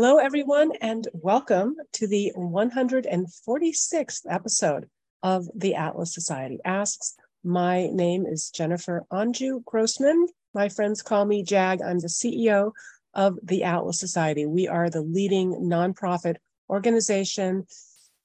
Hello, everyone, and welcome to the 146th episode of the Atlas Society Asks. My name is Jennifer Anju Grossman. My friends call me Jag. I'm the CEO of the Atlas Society. We are the leading nonprofit organization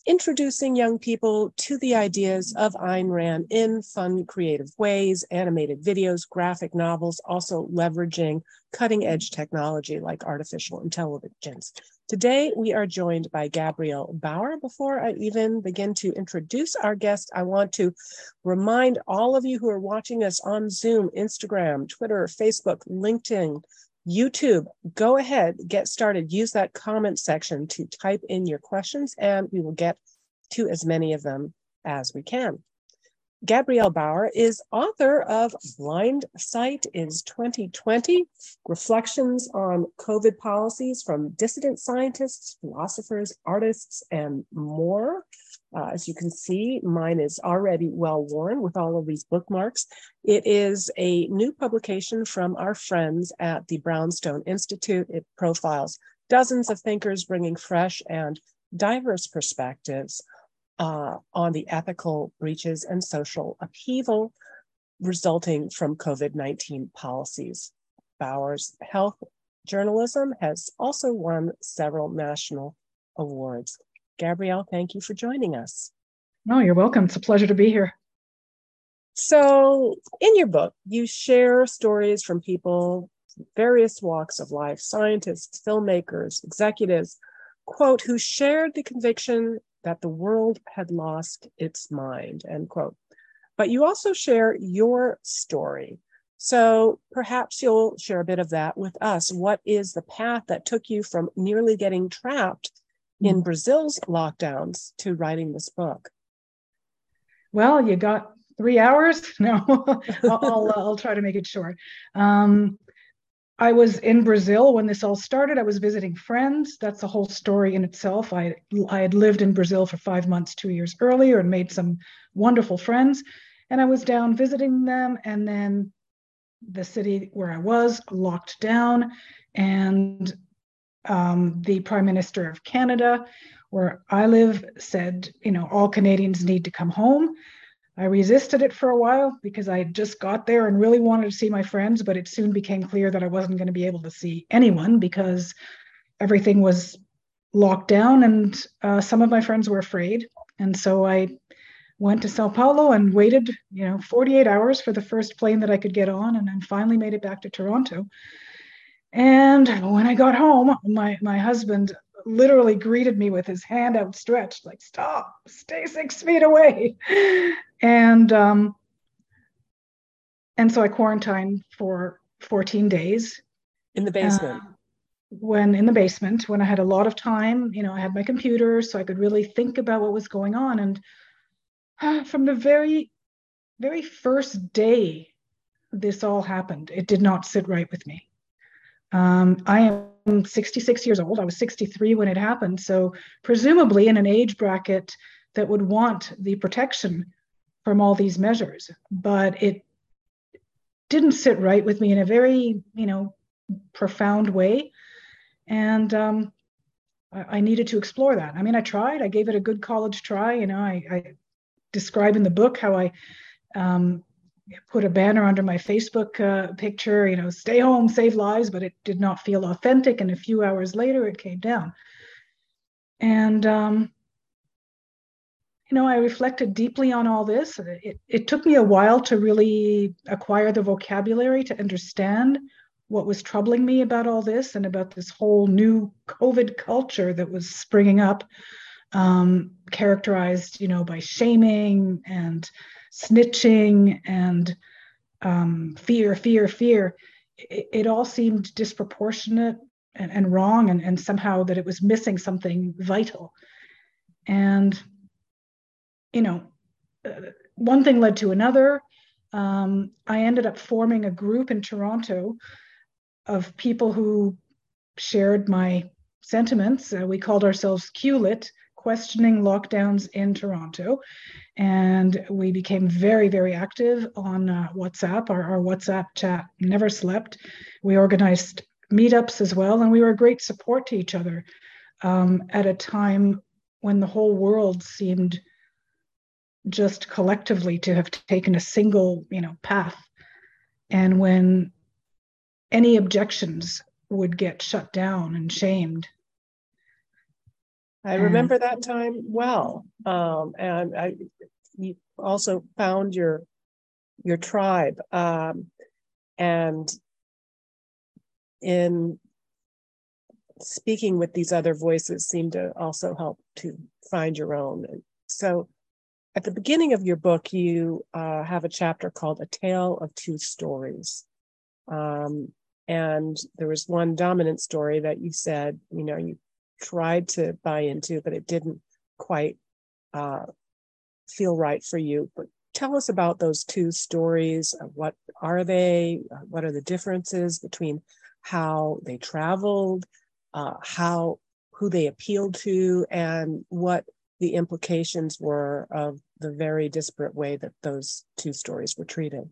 introducing young people to the ideas of Ayn Rand in fun, creative ways, animated videos, graphic novels, also leveraging cutting edge technology like artificial intelligence. Today, we are joined by Gabrielle Bauer. Before I even begin to introduce our guest, I want to remind all of you who are watching us on Zoom, Instagram, Twitter, Facebook, LinkedIn, YouTube, go ahead, get started. Use that comment section to type in your questions, and we will get to as many of them as we can. Gabrielle Bauer is author of Blind Sight is 2020 Reflections on COVID Policies from Dissident Scientists, Philosophers, Artists, and more. Uh, as you can see, mine is already well worn with all of these bookmarks. It is a new publication from our friends at the Brownstone Institute. It profiles dozens of thinkers bringing fresh and diverse perspectives uh, on the ethical breaches and social upheaval resulting from COVID 19 policies. Bauer's health journalism has also won several national awards. Gabrielle, thank you for joining us. No, you're welcome. It's a pleasure to be here. So, in your book, you share stories from people, various walks of life, scientists, filmmakers, executives, quote, who shared the conviction that the world had lost its mind, end quote. But you also share your story. So perhaps you'll share a bit of that with us. What is the path that took you from nearly getting trapped in mm. Brazil's lockdowns to writing this book? Well, you got three hours. No, I'll, I'll, I'll, try to make it short. Um, I was in Brazil when this all started. I was visiting friends. That's a whole story in itself. I, I had lived in Brazil for five months, two years earlier, and made some wonderful friends. And I was down visiting them. And then the city where I was locked down. And um, the Prime Minister of Canada, where I live, said, you know, all Canadians need to come home. I resisted it for a while because I just got there and really wanted to see my friends, but it soon became clear that I wasn't going to be able to see anyone because everything was locked down and uh, some of my friends were afraid. And so I went to Sao Paulo and waited, you know, 48 hours for the first plane that I could get on and then finally made it back to Toronto. And when I got home, my, my husband literally greeted me with his hand outstretched, like, stop, stay six feet away. And um, and so I quarantined for 14 days. In the basement. Uh, when in the basement, when I had a lot of time, you know, I had my computer so I could really think about what was going on. And uh, from the very, very first day this all happened, it did not sit right with me. Um, I am 66 years old. I was 63 when it happened. So, presumably, in an age bracket that would want the protection from all these measures. But it didn't sit right with me in a very, you know, profound way. And um, I, I, needed to explore that. I mean, I tried, I gave it a good college try. You know, I, I describe in the book how I um, put a banner under my Facebook uh, picture, you know, stay home, save lives, but it did not feel authentic. And a few hours later, it came down. And, um, you know, I reflected deeply on all this. It, it took me a while to really acquire the vocabulary to understand what was troubling me about all this and about this whole new COVID culture that was springing up, um, characterized, you know, by shaming and snitching and um, fear, fear, fear, it, it, all seemed disproportionate and, and wrong, and, and somehow that it was missing something vital. And, you know, uh, one thing led to another. Um, I ended up forming a group in Toronto of people who shared my sentiments. Uh, we called ourselves QLIT, questioning lockdowns in Toronto. And we became very, very active on uh, WhatsApp. Our, our WhatsApp chat never slept. We organized meetups as well, and we were a great support to each other um, at a time when the whole world seemed just collectively to have taken a single, you know, path, and when any objections would get shut down and shamed. I remember that time well, um, and I you also found your your tribe, um, and in speaking with these other voices seemed to also help to find your own. So, at the beginning of your book, you uh, have a chapter called "A Tale of Two Stories." Um, and there was one dominant story that you said, you know, you tried to buy into, but it didn't quite uh, feel right for you. But tell us about those two stories. What are they? What are the differences between how they traveled, uh, how who they appealed to, and what the implications were of the very disparate way that those two stories were treated?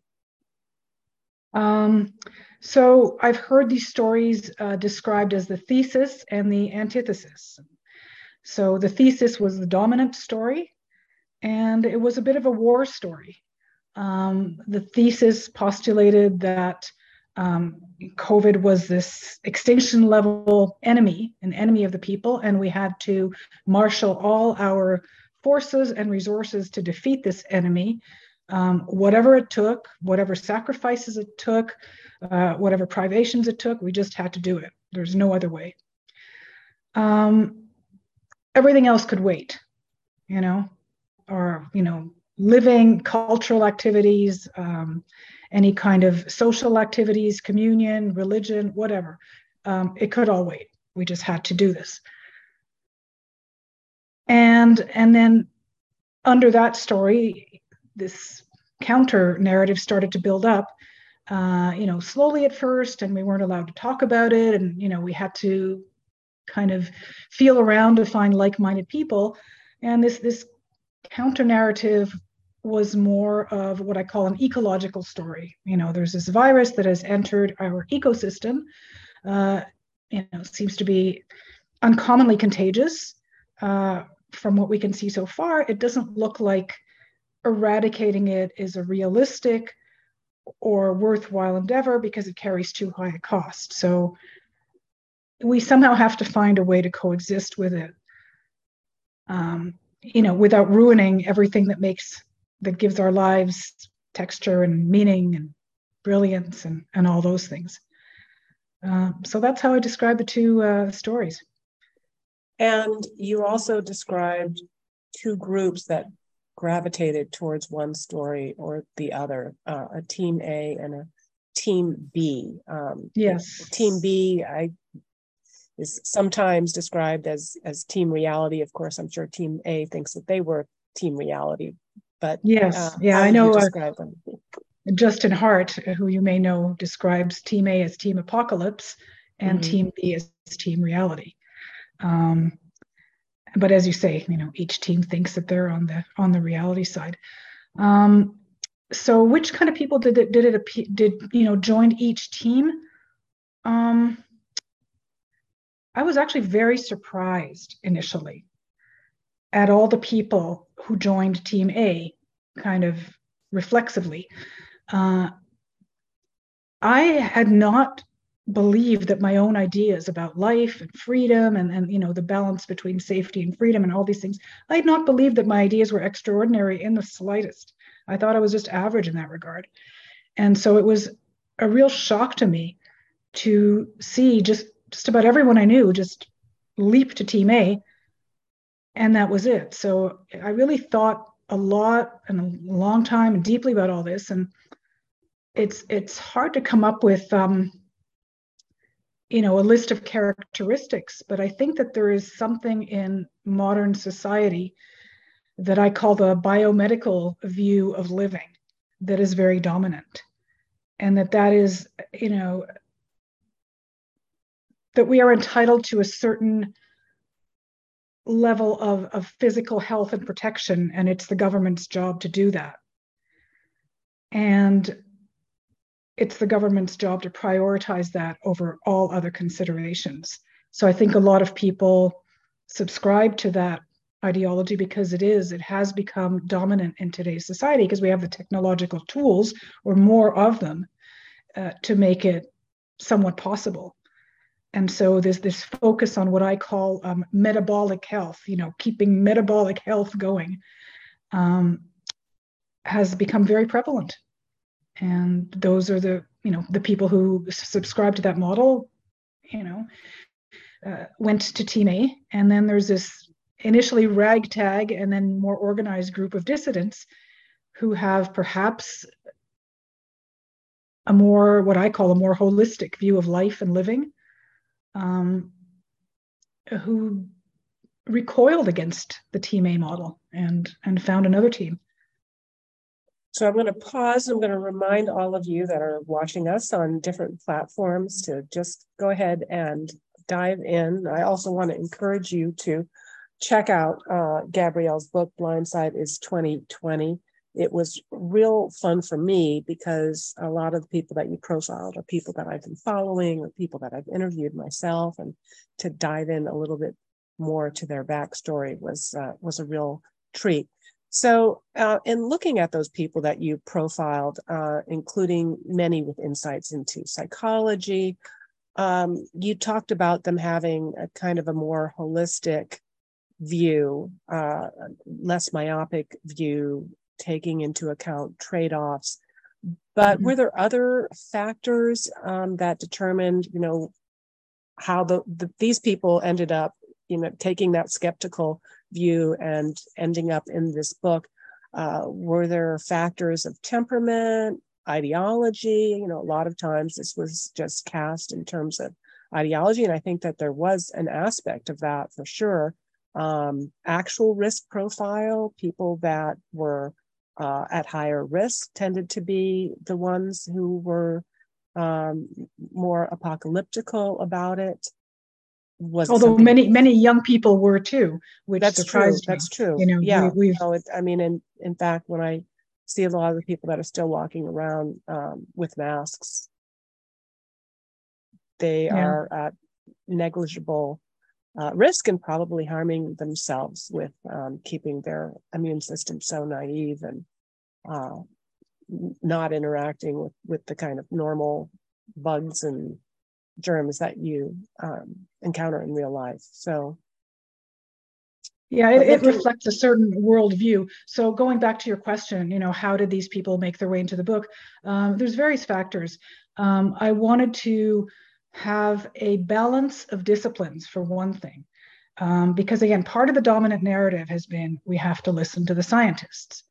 Um, so I've heard these stories uh, described as the thesis and the antithesis. So the thesis was the dominant story, and it was a bit of a war story. Um, the thesis postulated that um, COVID was this extinction level enemy, an enemy of the people, and we had to marshal all our forces and resources to defeat this enemy um, whatever it took, whatever sacrifices it took, uh, whatever privations it took, we just had to do it. There's no other way. Um, everything else could wait, you know, or, you know, living, cultural activities, um, any kind of social activities, communion, religion, whatever. Um, it could all wait. We just had to do this. And and then under that story, this counter narrative started to build up uh, you know slowly at first and we weren't allowed to talk about it. And you know we had to kind of feel around to find like-minded people. And this this counter narrative was more of what i call an ecological story. You know there's this virus that has entered our ecosystem uh, you know seems to be uncommonly contagious uh, from what we can see so far. It doesn't look like eradicating it is a realistic or worthwhile endeavor because it carries too high a cost. So we somehow have to find a way to coexist with it, um, you know, without ruining everything that makes that gives our lives texture and meaning and brilliance and and all those things. Um, so that's how I describe the two uh, stories. And you also described two groups that gravitated towards one story or the other, uh, a team A and a team B. Um, yes. Team B, I is sometimes described as as team reality. Of course, I'm sure team A thinks that they were team reality, but yes, uh, yeah, I know. Uh, Justin Hart, who you may know, describes Team A as Team Apocalypse and mm-hmm. Team B as Team Reality. Um, but as you say, you know, each team thinks that they're on the on the reality side. Um, so, which kind of people did it did it did you know joined each team? Um, I was actually very surprised initially at all the people who joined Team A, kind of reflexively. Uh, I had not believe that my own ideas about life and freedom and, and you know the balance between safety and freedom and all these things i had not believed that my ideas were extraordinary in the slightest. I thought i was just average in that regard. And so it was a real shock to me to see just just about everyone i knew just leap to team a and that was it. So i really thought a lot and a long time and deeply about all this and it's it's hard to come up with um, you know a list of characteristics but i think that there is something in modern society that i call the biomedical view of living that is very dominant. And that that is you know that we are entitled to a certain level of, of physical health and protection and it's the government's job to do that. And it's the government's job to prioritize that over all other considerations. So I think a lot of people subscribe to that ideology because it is, it has become dominant in today's society because we have the technological tools or more of them uh, to make it somewhat possible. And so there's this focus on what I call um, metabolic health, you know, keeping metabolic health going um, has become very prevalent. And those are the, you know, the people who subscribe to that model, you know, uh, went to Team A. And then there's this initially ragtag and then more organized group of dissidents who have perhaps a more what I call a more holistic view of life and living, um, who recoiled against the Team A model and and found another team. So I'm going to pause. I'm going to remind all of you that are watching us on different platforms to just go ahead and dive in. I also want to encourage you to check out uh, Gabrielle's book, Blindsight is 2020. It was real fun for me because a lot of the people that you profiled are people that I've been following or people that I've interviewed myself, and to dive in a little bit more to their backstory was uh, was a real treat. So, uh, in looking at those people that you profiled, uh, including many with insights into psychology, um, you talked about them having a kind of a more holistic view, uh, less myopic view, taking into account trade offs. But mm-hmm. were there other factors um, that determined, you know, how the, the, these people ended up, you know, taking that skeptical view and ending up in this book? Uh, were there factors of temperament, ideology? You know, a lot of times this was just cast in terms of ideology, and I think that there was an aspect of that for sure um, actual risk profile, people that were uh, at higher risk tended to be the ones who were um, more apocalyptical about it. Was Although many many young people were too, which that's surprised true. Me. That's true. You know, yeah. We, have I mean, in in fact, when I see a lot of the people that are still walking around um, with masks, they yeah. are at negligible uh, risk and probably harming themselves with um, keeping their immune system so naive and uh, not interacting with, with the kind of normal bugs and germs that you um, encounter in real life. So, yeah, it, it, reflects a certain worldview. So, going back to your question, you know, how did these people make their way into the book? Um, there's various factors. Um, I wanted to have a balance of disciplines for one thing. Um, because again, part of the dominant narrative has been we have to listen to the scientists,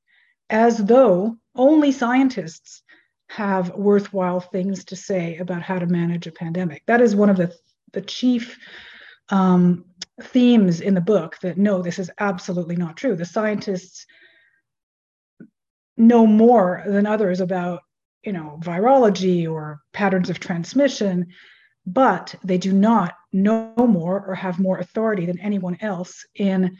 as though only scientists have worthwhile things to say about how to manage a pandemic. That is one of the, the chief um, themes in the book that no, this is absolutely not true. The scientists know more than others about you know virology or patterns of transmission but they do not know more or have more authority than anyone else in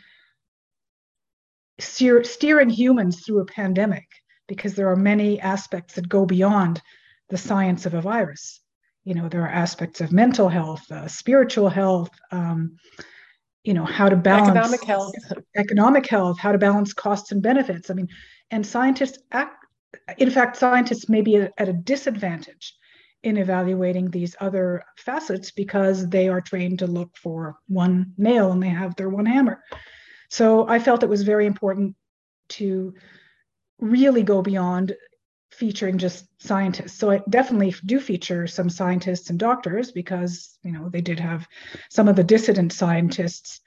steer, steering humans through a pandemic because there are many aspects that go beyond the science of a virus. You know, there are aspects of mental health, uh, spiritual health, um, you know, how to balance economic health, economic health, how to balance costs and benefits. I mean, and scientists act, in fact, scientists may be at a disadvantage in evaluating these other facets because they are trained to look for one nail and they have their one hammer. So I felt it was very important to really go beyond featuring just scientists. So I definitely do feature some scientists and doctors because you know they did have some of the dissident scientists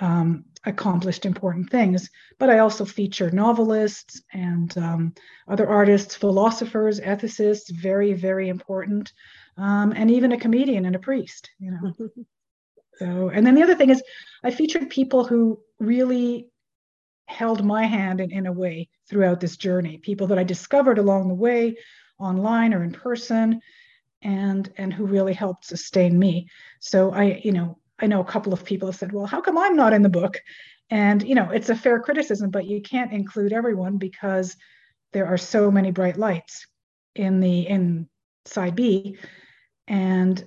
um, accomplished important things. But I also feature novelists and um, other artists, philosophers, ethicists, very, very important, um, and even a comedian and a priest. You know. so, and then the other thing is, I featured people who really held my hand in, in a way throughout this journey. People that I discovered along the way, online or in person, and and who really helped sustain me. So I, you know, I know a couple of people have said, well, how come I'm not in the book? And, you know, it's a fair criticism, but you can't include everyone because there are so many bright lights in the in side B, and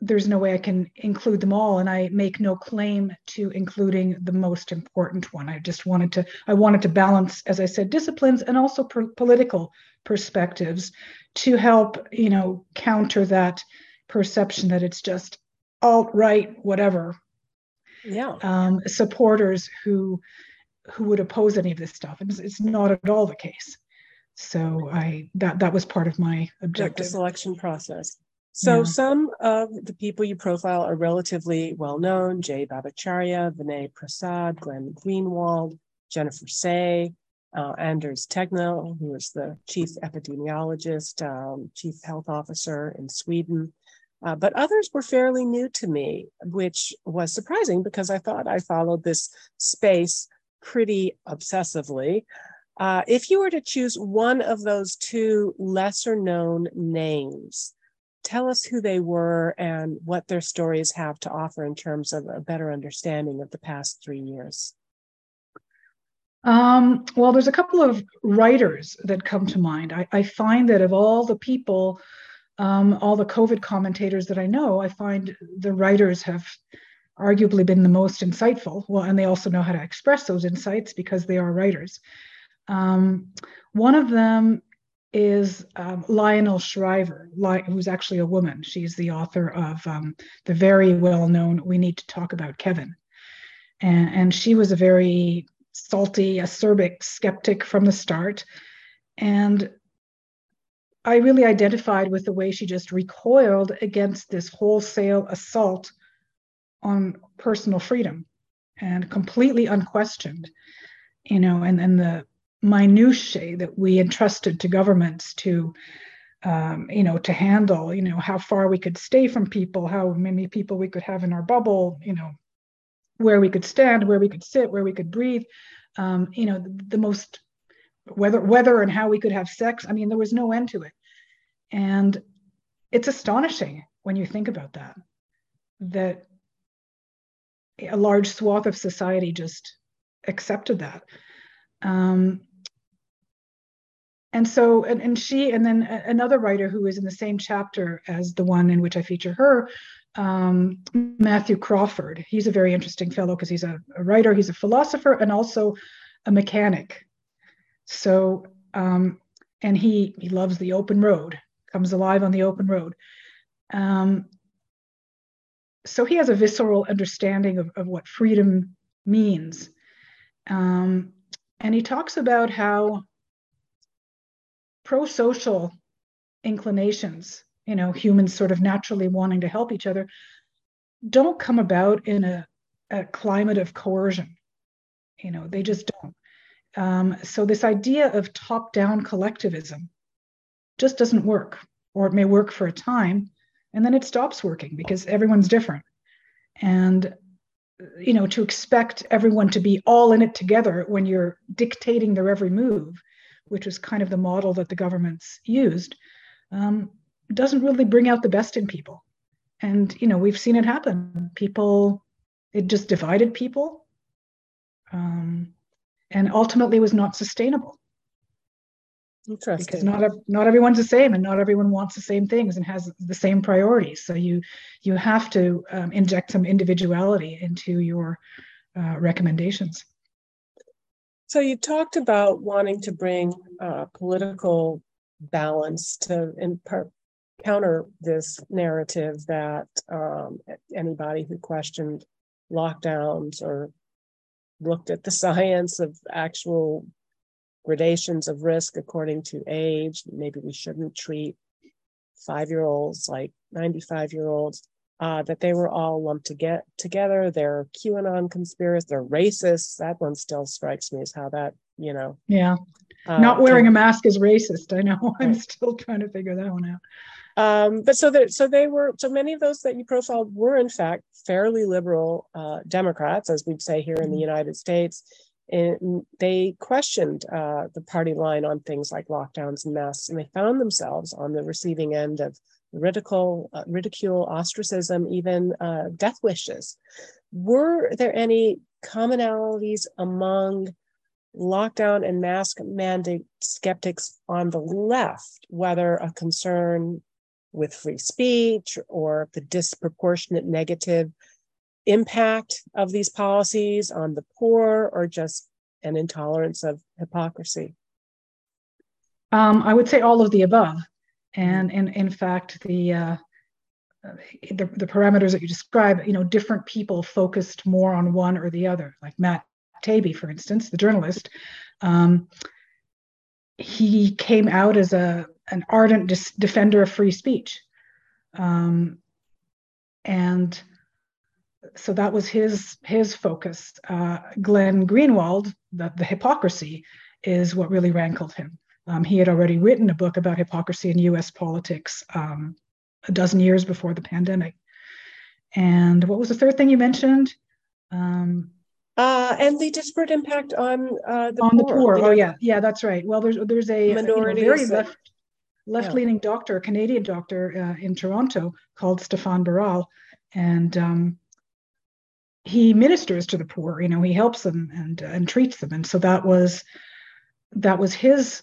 there's no way I can include them all, and I make no claim to including the most important one. I just wanted to I wanted to balance, as I said, disciplines and also per- political perspectives to help you know counter that perception that it's just alt right whatever yeah. um, supporters who who would oppose any of this stuff. And it's, it's, not at all the case. So i that that was part of my objective the selection process so yeah. some of the people you profile are relatively well known jay bhattacharya vinay prasad glenn greenwald jennifer Sey, uh, Anders Tegnell, who is the chief epidemiologist, um, chief health officer in Sweden, uh, but others were fairly new to me, which was surprising because I thought I followed this space pretty obsessively. Uh, if you were to choose one of those two lesser known names, tell us who they were and what their stories have to offer in terms of a better understanding of the past three years. Um, well, there's a couple of writers that come to mind. I, I find that of all the people um, all the COVID commentators that I know, I find the writers have arguably been the most insightful. Well, and they also know how to express those insights because they are writers. Um, one of them is um, Lionel Shriver, who's actually a woman. She's the author of um, the very well known We Need to Talk About Kevin. And, and she was a very salty, acerbic skeptic from the start. And I really identified with the way she just recoiled against this wholesale assault on personal freedom and completely unquestioned, you know, and, and the minutiae that we entrusted to governments to, um, you know, to handle, you know, how far we could stay from people, how many people we could have in our bubble, you know, where we could stand, where we could sit, where we could breathe, um, you know, the, the most whether whether and how we could have sex. I mean, there was no end to it. And it's astonishing when you think about that, that a large swath of society just accepted that. Um, and so, and, and she, and then another writer who is in the same chapter as the one in which I feature her, um, Matthew Crawford. He's a very interesting fellow because he's a, a, writer, he's a philosopher, and also a mechanic. So, um, and he he loves the open road comes alive on the open road. Um, so he has a visceral understanding of, of what freedom means. Um, and he talks about how pro social inclinations, you know, humans sort of naturally wanting to help each other, don't come about in a, a climate of coercion. You know, they just don't. Um, so, this idea of top down collectivism just doesn't work, or it may work for a time and then it stops working because everyone's different. And you know, to expect everyone to be all in it together when you're dictating their every move, which was kind of the model that the governments used, um, doesn't really bring out the best in people. And you know, we've seen it happen. People, it just divided people, um, and ultimately was not sustainable. Interesting. Because not a, not everyone's the same, and not everyone wants the same things and has the same priorities. So you you have to um, inject some individuality into your uh, recommendations. So you talked about wanting to bring uh, political balance to counter this narrative that um, anybody who questioned lockdowns or looked at the science of actual gradations of risk according to age. Maybe we shouldn't treat five year olds like 95 year olds, uh, that they were all lumped to get together. They're QAnon conspiracists, they're racists. That one still strikes me as how that, you know. Yeah. Uh, Not wearing a mask is racist. I know. I'm still trying to figure that one out. Um, but so that so they were so many of those that you profiled were in fact fairly liberal uh, Democrats, as we'd say here in the mm-hmm. United States, and they questioned uh, the party line on things like lockdowns and masks, and they found themselves on the receiving end of ridicule, uh, ridicule, ostracism, even uh, death wishes. Were there any commonalities among lockdown and mask mandate skeptics on the left, whether a concern with free speech or the disproportionate negative impact of these policies on the poor or just an intolerance of hypocrisy? Um, I would say all of the above. And in, in fact, the, uh, the, the parameters that you describe, you know, different people focused more on one or the other, like Matt Taibbi, for instance, the journalist. Um, he came out as a an ardent dis- defender of free speech, um, and so that was his his focus. Uh, Glenn Greenwald, the, the hypocrisy, is what really rankled him. Um, he had already written a book about hypocrisy in U.S. politics um, a dozen years before the pandemic. And what was the third thing you mentioned? Um, uh, and the disparate impact on uh, the on poor. the poor. Oh yeah, yeah, that's right. Well, there's there's a minorities you know, very left left leaning yeah. doctor, a Canadian doctor uh, in Toronto called Stefan Baral, and um, he ministers to the poor. You know, he helps them and and treats them, and so that was that was his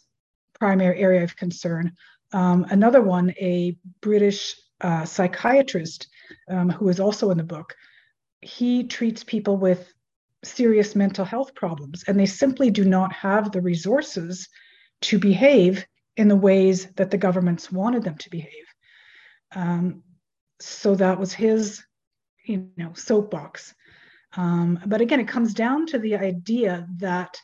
primary area of concern. Um, another one, a British uh, psychiatrist um, who is also in the book, he treats people with serious mental health problems, and they simply do not have the resources to behave in the ways that the governments wanted them to behave. Um, so that was his, you know, soapbox. Um, but again, it comes down to the idea that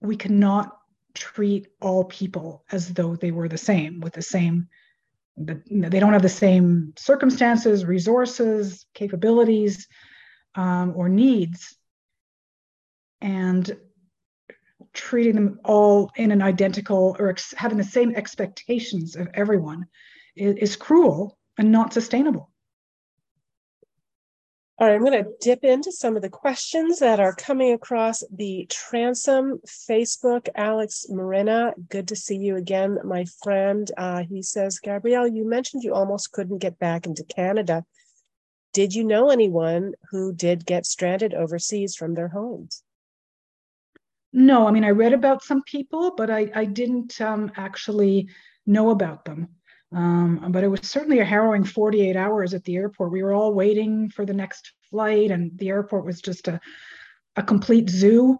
we cannot treat all people as though they were the same with the same they don't have the same circumstances resources capabilities um, or needs. And treating them all in an identical or ex- having the same expectations of everyone is, is cruel and not sustainable all right, I'm going to dip into some of the questions that are coming across the Transom Facebook. Alex Marina, good to see you again, my friend. Uh, he says, Gabrielle, you mentioned you almost couldn't get back into Canada. Did you know anyone who did get stranded overseas from their homes? No, I mean, I read about some people, but I, I didn't um, actually know about them. Um, but it was certainly a harrowing 48 hours at the airport. We were all waiting for the next flight, and the airport was just a, a complete zoo.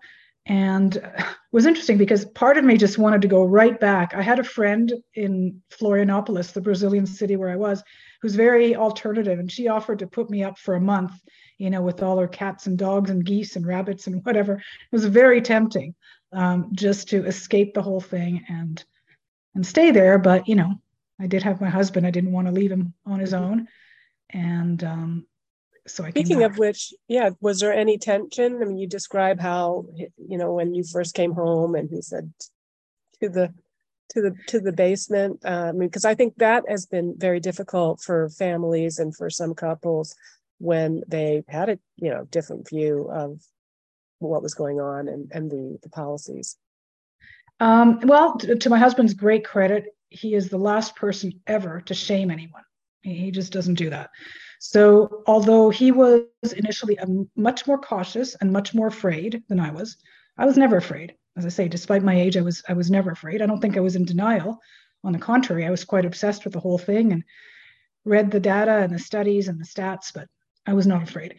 And it was interesting because part of me just wanted to go right back. I had a friend in Florianopolis, the Brazilian city where I was, who's very alternative, and she offered to put me up for a month, you know, with all her cats and dogs and geese and rabbits and whatever. It was very tempting um, just to escape the whole thing and and stay there. But you know, I did have my husband. I didn't want to leave him on his own, and um, so I. Speaking of which, yeah, was there any tension? I mean, you describe how you know when you first came home, and he said to the to the to the basement. Uh, I mean, because I think that has been very difficult for families and for some couples when they had a you know different view of what was going on and and the the policies. Um, well, to, to my husband's great credit, he is the last person ever to shame anyone. He just doesn't do that. So, although he was initially much more cautious and much more afraid than I was, I was never afraid. As I say, despite my age, I was I was never afraid. I don't think I was in denial. On the contrary, I was quite obsessed with the whole thing and read the data and the studies and the stats, but I was not afraid.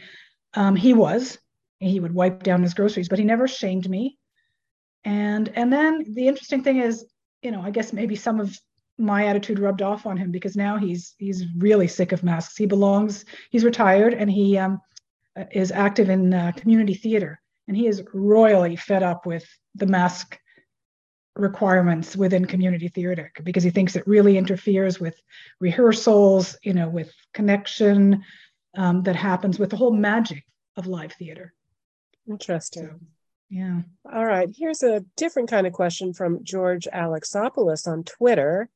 Um, he was. He would wipe down his groceries, but he never shamed me. And and then the interesting thing is, you know, I guess maybe some of my attitude rubbed off on him because now he's he's really sick of masks. He belongs. He's retired and he um, is active in uh, community theater, and he is royally fed up with the mask requirements within community theater because he thinks it really interferes with rehearsals, you know, with connection um, that happens with the whole magic of live theater. Interesting. So, yeah. All right. Here's a different kind of question from George Alexopoulos on Twitter.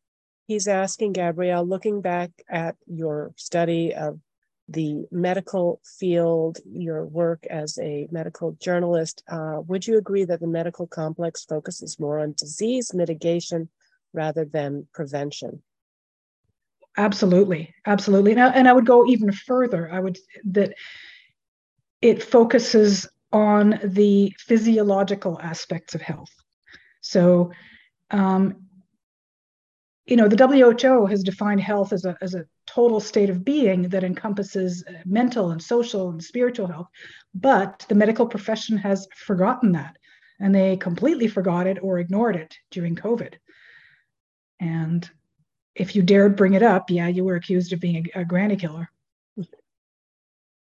He's asking Gabrielle, looking back at your study of the medical field, your work as a medical journalist, uh, would you agree that the medical complex focuses more on disease mitigation rather than prevention? Absolutely, absolutely. And I, and I would go even further. I would that it focuses on the physiological aspects of health. So, um, you know, the WHO has defined health as a, as a total state of being that encompasses mental and social and spiritual health. But the medical profession has forgotten that and they completely forgot it or ignored it during COVID. And if you dared bring it up, yeah, you were accused of being a, a granny killer.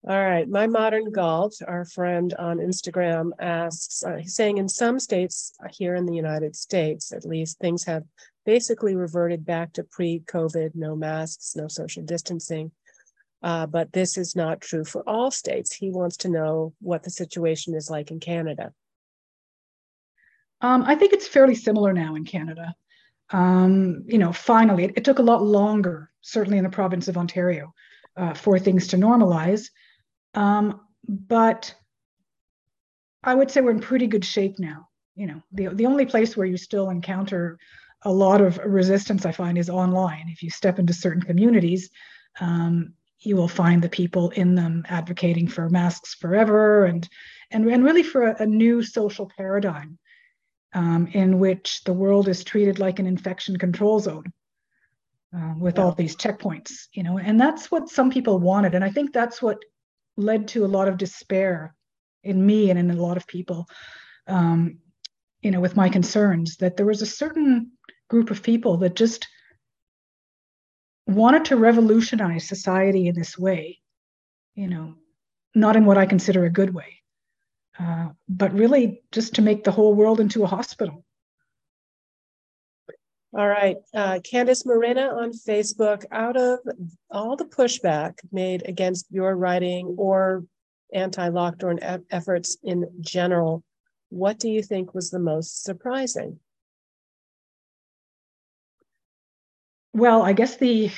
All right. My modern Galt, our friend on Instagram, asks, uh, he's saying in some states here in the United States, at least, things have basically reverted back to pre COVID, no masks, no social distancing. Uh, but this is not true for all states. He wants to know what the situation is like in Canada. Um, I think it's fairly similar now in Canada. Um, you know, finally, it, it, took a lot longer, certainly in the province of Ontario, uh, for things to normalize. Um, but I would say we're in pretty good shape now. You know, the, the only place where you still encounter a lot of resistance, I find, is online. If you step into certain communities, um, you will find the people in them advocating for masks forever and and, and really for a, a new social paradigm um, in which the world is treated like an infection control zone uh, with yeah. all these checkpoints, you know, and that's what some people wanted. And I think that's what led to a lot of despair in me and in a lot of people, um, you know, with my concerns that there was a certain group of people that just wanted to revolutionize society in this way, you know, not in what I consider a good way. Uh, but really just to make the whole world into a hospital. All right. Uh, Candice Morena on Facebook, out of all the pushback made against your writing or anti lockdown e- efforts in general, what do you think was the most surprising? Well, I guess the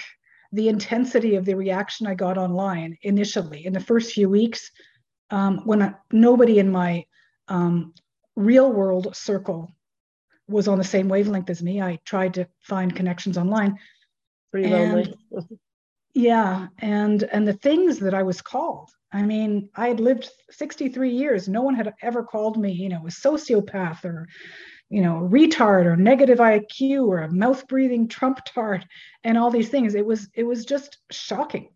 the intensity of the reaction I got online initially in the first few weeks um, when I, nobody in my um, real world circle was on the same wavelength as me. I tried to find connections online. Pretty lonely. yeah, and and the things that I was called. I mean, I had lived 63 years. No one had ever called me, you know, a sociopath or, you know, retard or negative IQ or a mouth breathing Trump tart and all these things. It was it was just shocking.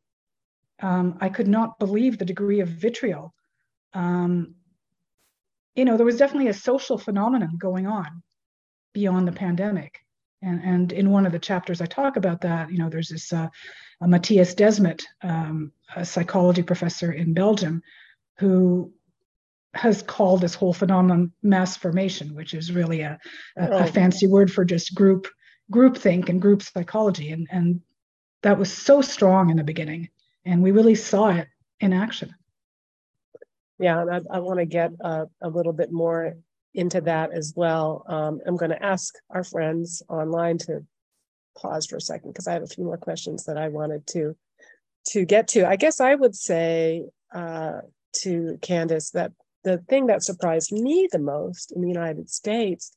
Um, I could not believe the degree of vitriol um, you know, there was definitely a social phenomenon going on beyond the pandemic. And, and in one of the chapters, I talk about that. You know, there's this uh, Mattias Desmet, um, a psychology professor in Belgium, who has called this whole phenomenon mass formation, which is really a, a, a fancy word for just group group think and group psychology. And, and that was so strong in the beginning. And we really saw it in action yeah, and I, I want to get a, a, little bit more into that as well. Um, I'm going to ask our friends online to pause for a second because I have a few more questions that I wanted to to get to. I guess I would say uh, to Candice that the thing that surprised me the most in the United States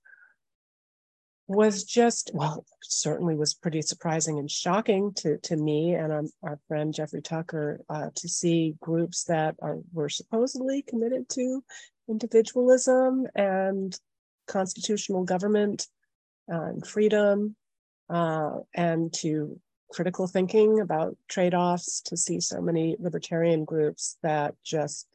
was just well certainly was pretty surprising and shocking to to me and um, our friend Jeffrey Tucker uh, to see groups that are were supposedly committed to individualism and constitutional government uh, and freedom uh, and to critical thinking about trade-offs to see so many libertarian groups that just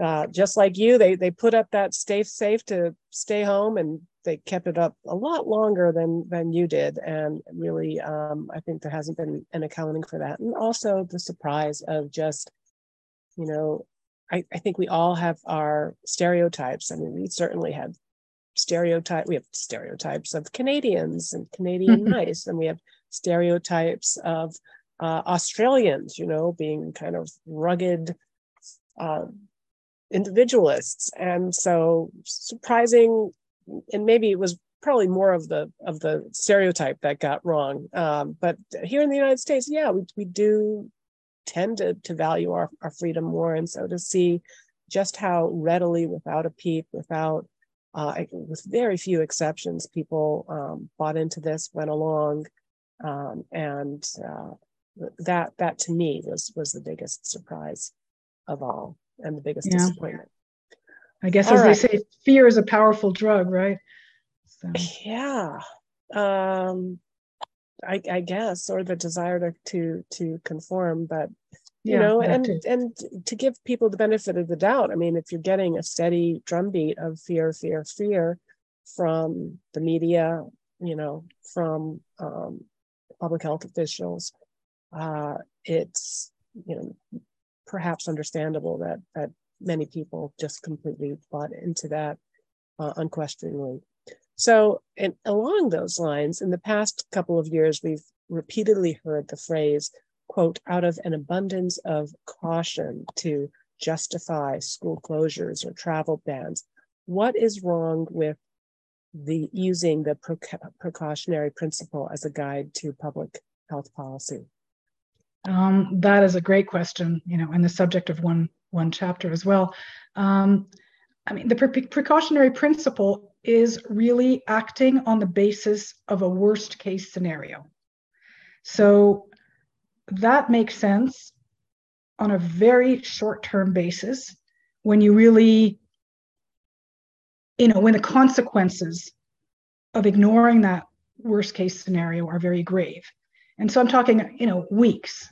uh, just like you, they they put up that stay safe to stay home, and they kept it up a lot longer than than you did. And really, um, I think there hasn't been an accounting for that. And also the surprise of just, you know, I, I think we all have our stereotypes. I mean, we certainly have stereotype. We have stereotypes of Canadians and Canadian mm-hmm. nice, and we have stereotypes of uh, Australians. You know, being kind of rugged. Uh, individualists and so surprising and maybe it was probably more of the of the stereotype that got wrong um, but here in the united states yeah we, we do tend to, to value our, our freedom more and so to see just how readily without a peep without uh, with very few exceptions people um, bought into this went along um, and uh, that that to me was was the biggest surprise of all and the biggest yeah. disappointment. I guess, All as right. they say, fear is a powerful drug, right? So. Yeah, um, I, I, guess, or the desire to to to conform, but you yeah, know, and too. and to give people the benefit of the doubt. I mean, if you're getting a steady drumbeat of fear, fear, fear from the media, you know, from um, public health officials, uh, it's you know perhaps understandable that that many people just completely bought into that uh, unquestioningly. So, and along those lines, in the past couple of years, we've repeatedly heard the phrase, quote, out of an abundance of caution to justify school closures or travel bans. What is wrong with the using the precautionary principle as a guide to public health policy? Um, that is a great question, you know, and the subject of one one chapter as well. Um, I mean, the pre- precautionary principle is really acting on the basis of a worst case scenario. So that makes sense on a very short term basis when you really, you know, when the consequences of ignoring that worst case scenario are very grave. And so I'm talking, you know, weeks.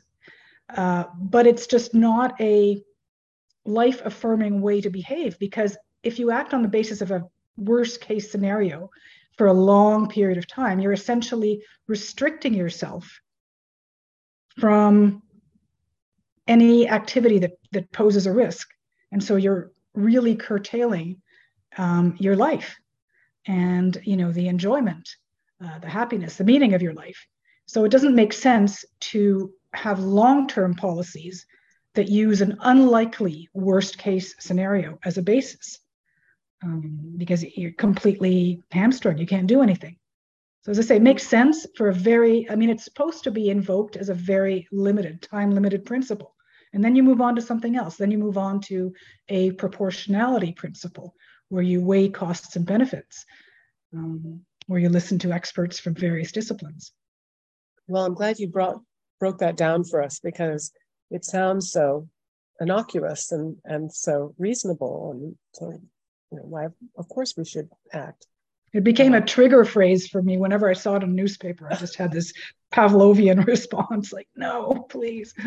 Uh, but it's just not a life affirming way to behave because if you act on the basis of a worst case scenario for a long period of time, you're essentially restricting yourself from any activity that, that poses a risk. And so you're really curtailing um, your life and you know the enjoyment, uh, the happiness, the meaning of your life. So it doesn't make sense to have long-term policies that use an unlikely worst case scenario as a basis um, because you're completely hamstrung. You can't do anything. So, as I say, it makes sense for a very, I mean, it's supposed to be invoked as a very limited, time limited principle. And then you move on to something else. Then you move on to a proportionality principle where you weigh costs and benefits, um, where you listen to experts from various disciplines. Well, I'm glad you brought broke that down for us because it sounds so innocuous and and so reasonable and so you know why of course we should act. It became a trigger phrase for me whenever i saw it in a newspaper. I just had this pavlovian response like no please.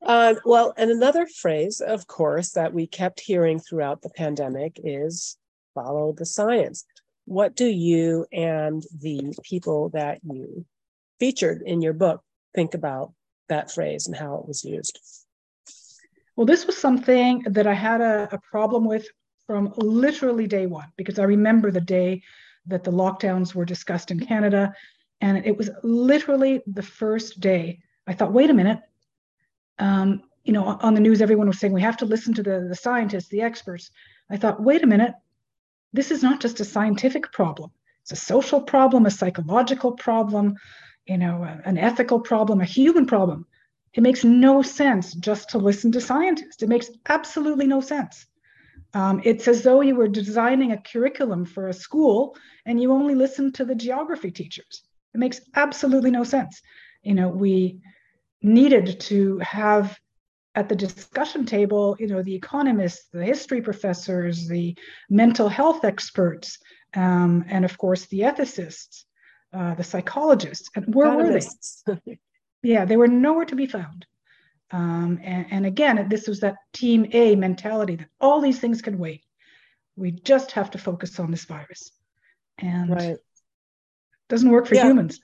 Uh, well and another phrase of course that we kept hearing throughout the pandemic is follow the science. What do you and the people that you featured in your book think about that phrase and how it was used? Well, this was something that I had a, a problem with from literally day one because I remember the day that the lockdowns were discussed in Canada. And it was literally the first day I thought, wait a minute. Um, you know, on the news, everyone was saying we have to listen to the, the scientists, the experts. I thought, wait a minute. This is not just a scientific problem, it's a social problem, a psychological problem, you know, an ethical problem, a human problem. It makes no sense just to listen to scientists. It makes absolutely no sense. Um, it's as though you were designing a curriculum for a school and you only listen to the geography teachers. It makes absolutely no sense. You know, we needed to have at the discussion table, you know, the economists, the history professors, the mental health experts, um, and of course the ethicists uh, the psychologists. And where were they? yeah, they were nowhere to be found. Um, and, and again, this was that team A mentality that all these things can wait. We just have to focus on this virus. And right. doesn't work for yeah. humans.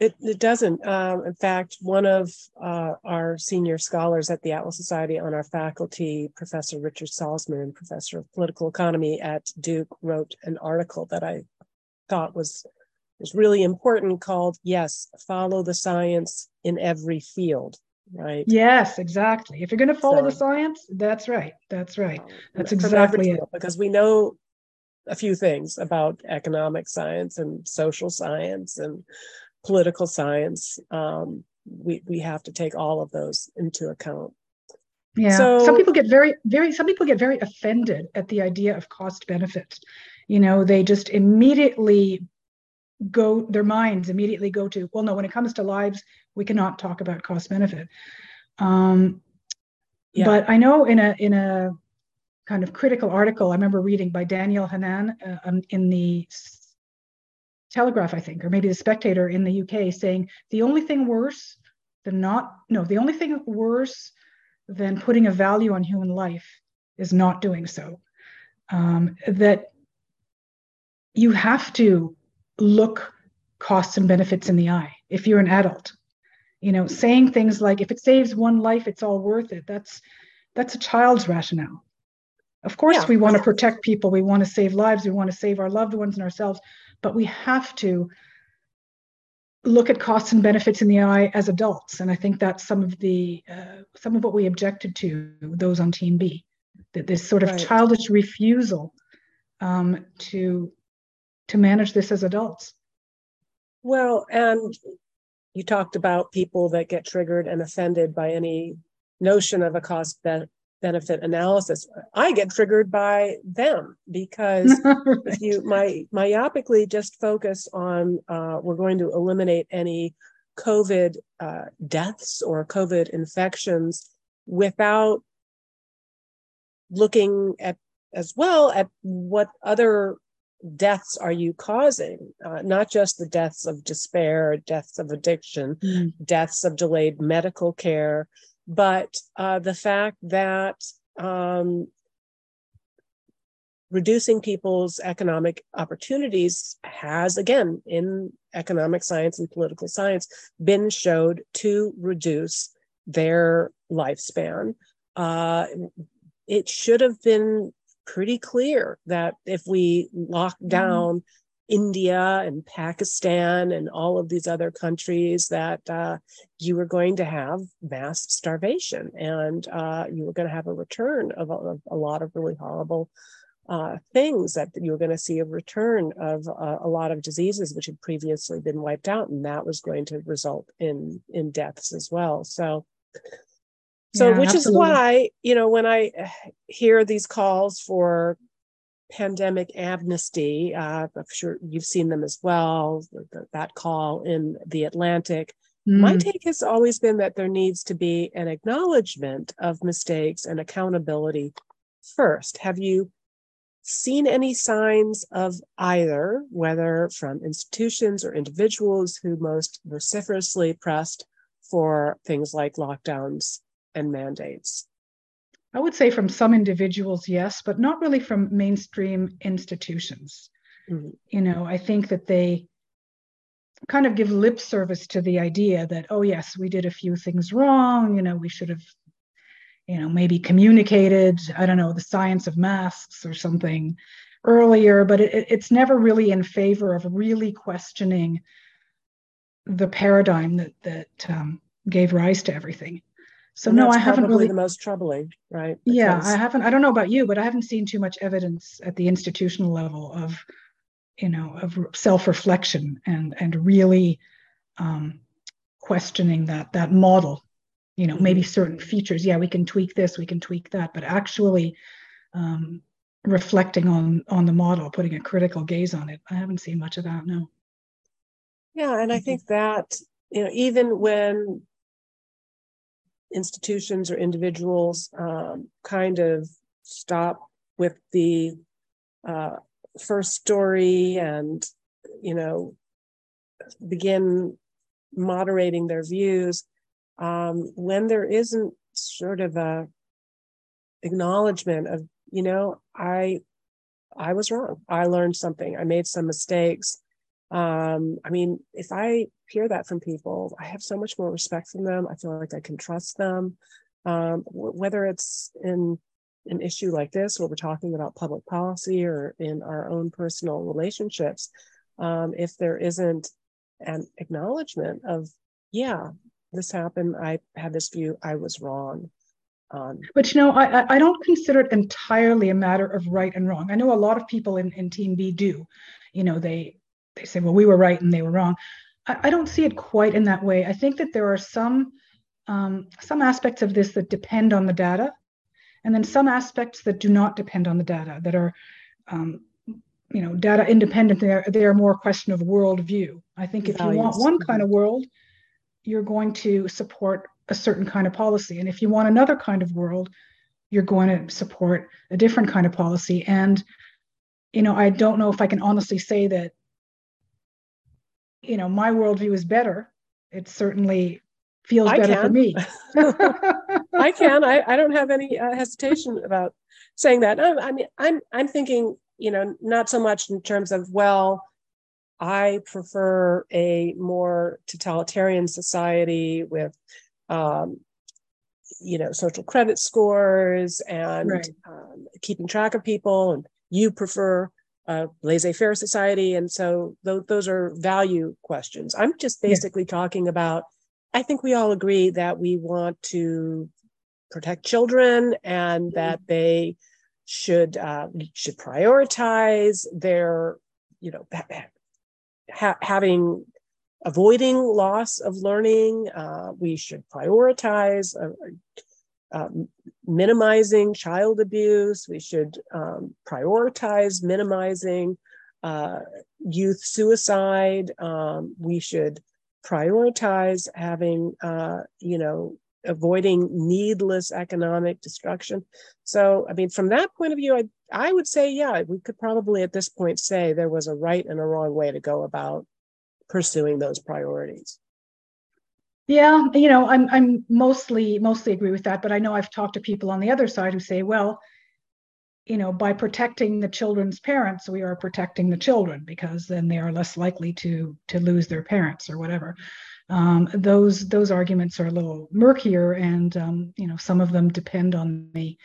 It, it doesn't. Um, in fact, one of uh, our senior scholars at the Atlas Society on our faculty, Professor Richard Salsman, professor of political economy at Duke, wrote an article that I thought was is really important called yes follow the science in every field right? Yes exactly. If you're going to follow so, the science that's right that's right. That's exactly it. because we know a few things about economic science and social science and political science. Um, we we have to take all of those into account. Yeah so, some people get very very some people get very offended at the idea of cost benefit you know they just immediately go their minds immediately go to well no when it comes to lives we cannot talk about cost benefit um, Yeah. But I know in a in a kind of critical article I remember reading by Daniel Hannan uh, um, in the Telegraph, I think, or maybe the Spectator in the UK, saying the only thing worse than not no, the only thing worse than putting a value on human life is not doing so. Um, that you have to look costs and benefits in the eye if you're an adult you know saying things like if it saves one life it's all worth it that's that's a child's rationale of course yeah. we want to protect people we want to save lives we want to save our loved ones and ourselves but we have to look at costs and benefits in the eye as adults and i think that's some of the uh, some of what we objected to those on team b that this sort of right. childish refusal um, to to manage this as adults well, and you talked about people that get triggered and offended by any notion of a cost be- benefit analysis. I get triggered by them because if you my myopically just focus on uh, we're going to eliminate any COVID uh, deaths or COVID infections without looking at as well at what other deaths are you causing? Uh, not just the deaths of despair, deaths of addiction, mm. deaths of delayed medical care, but uh, the fact that um, reducing people's economic opportunities has, again, in economic science and political science, been showed to reduce their lifespan. Uh, it should have been pretty clear that if we lock mm-hmm. down mm-hmm. India and Pakistan and all of these other countries, that uh, you were going to have mass starvation and uh, you were going to have a return of a, of a lot of really horrible uh, things that you were going to see a return of uh, a lot of diseases which had previously been wiped out, and that was going to result in in deaths as well. So so, yeah, which absolutely. is why, you know, when I hear these calls for pandemic amnesty, uh, I'm sure you've seen them as well, that call in the Atlantic. Mm. My take has always been that there needs to be an acknowledgement of mistakes and accountability first. Have you seen any signs of either, whether from institutions or individuals who most vociferously pressed for things like lockdowns and mandates? I would say from some individuals, yes, but not really from mainstream institutions. Mm-hmm. You know, I think that they kind of give lip service to the idea that, oh, yes, we did a few things wrong. You know, we should have, you know, maybe communicated, I don't know, the science of masks or something earlier, but it, it's never really in favor of really questioning the paradigm that, that um, gave rise to everything. So and no, I haven't really the most troubling, right? Because... Yeah, I haven't. I don't know about you, but I haven't seen too much evidence at the institutional level of, you know, of self-reflection and and really um, questioning that that model. You know, maybe mm-hmm. certain features. Yeah, we can tweak this, we can tweak that, but actually um, reflecting on on the model, putting a critical gaze on it. I haven't seen much of that. No. Yeah, and I mm-hmm. think that you know even when institutions or individuals um, kind of stop with the uh, first story and you know begin moderating their views um, when there isn't sort of a acknowledgement of you know i i was wrong. I learned something. I made some mistakes um, I mean, if I hear that from people, I have so much more respect for them. I feel like I can trust them. Um, whether it's in an issue like this, where we're talking about public policy or in our own personal relationships, um, if there isn't an acknowledgement of, yeah, this happened, I had this view, I was wrong. Um, but you know, I, I don't consider it entirely a matter of right and wrong. I know a lot of people in, in Team B do. You know, they they say, well, we were right and they were wrong. I, I don't see it quite in that way. I think that there are some um, some aspects of this that depend on the data, and then some aspects that do not depend on the data that are um, you know data independent they are, they are more a question of worldview i think if Values. you want one kind of world you're going to support a certain kind of policy. And if you want another kind of world, you're going to support a different kind of policy. And, you know, I don't know if I can honestly say that, you know, my worldview is better. It certainly feels I better can. for me. I can. I, I don't have any uh, hesitation about saying that. I, I mean, I'm I'm thinking, you know, not so much in terms of well, I prefer a more totalitarian society with, um, you know, social credit scores and right. um, keeping track of people, and you prefer a laissez-faire society, and so th- those are value questions. I'm just basically yeah. talking about. I think we all agree that we want to protect children and mm-hmm. that they should uh, should prioritize their you know ha- having avoiding loss of learning. Uh, we should prioritize uh, uh, minimizing child abuse. We should um, prioritize minimizing uh, youth suicide. Um, we should prioritize having, uh, you know, avoiding needless economic destruction. So, I mean, from that point of view, I, I would say, yeah, we could probably at this point say there was a right and a wrong way to go about pursuing those priorities. Yeah, you know, I'm I'm mostly mostly agree with that, but I know I've talked to people on the other side who say, well, you know, by protecting the children's parents, we are protecting the children because then they are less likely to to lose their parents or whatever. Um, those those arguments are a little murkier, and um, you know some of them depend on the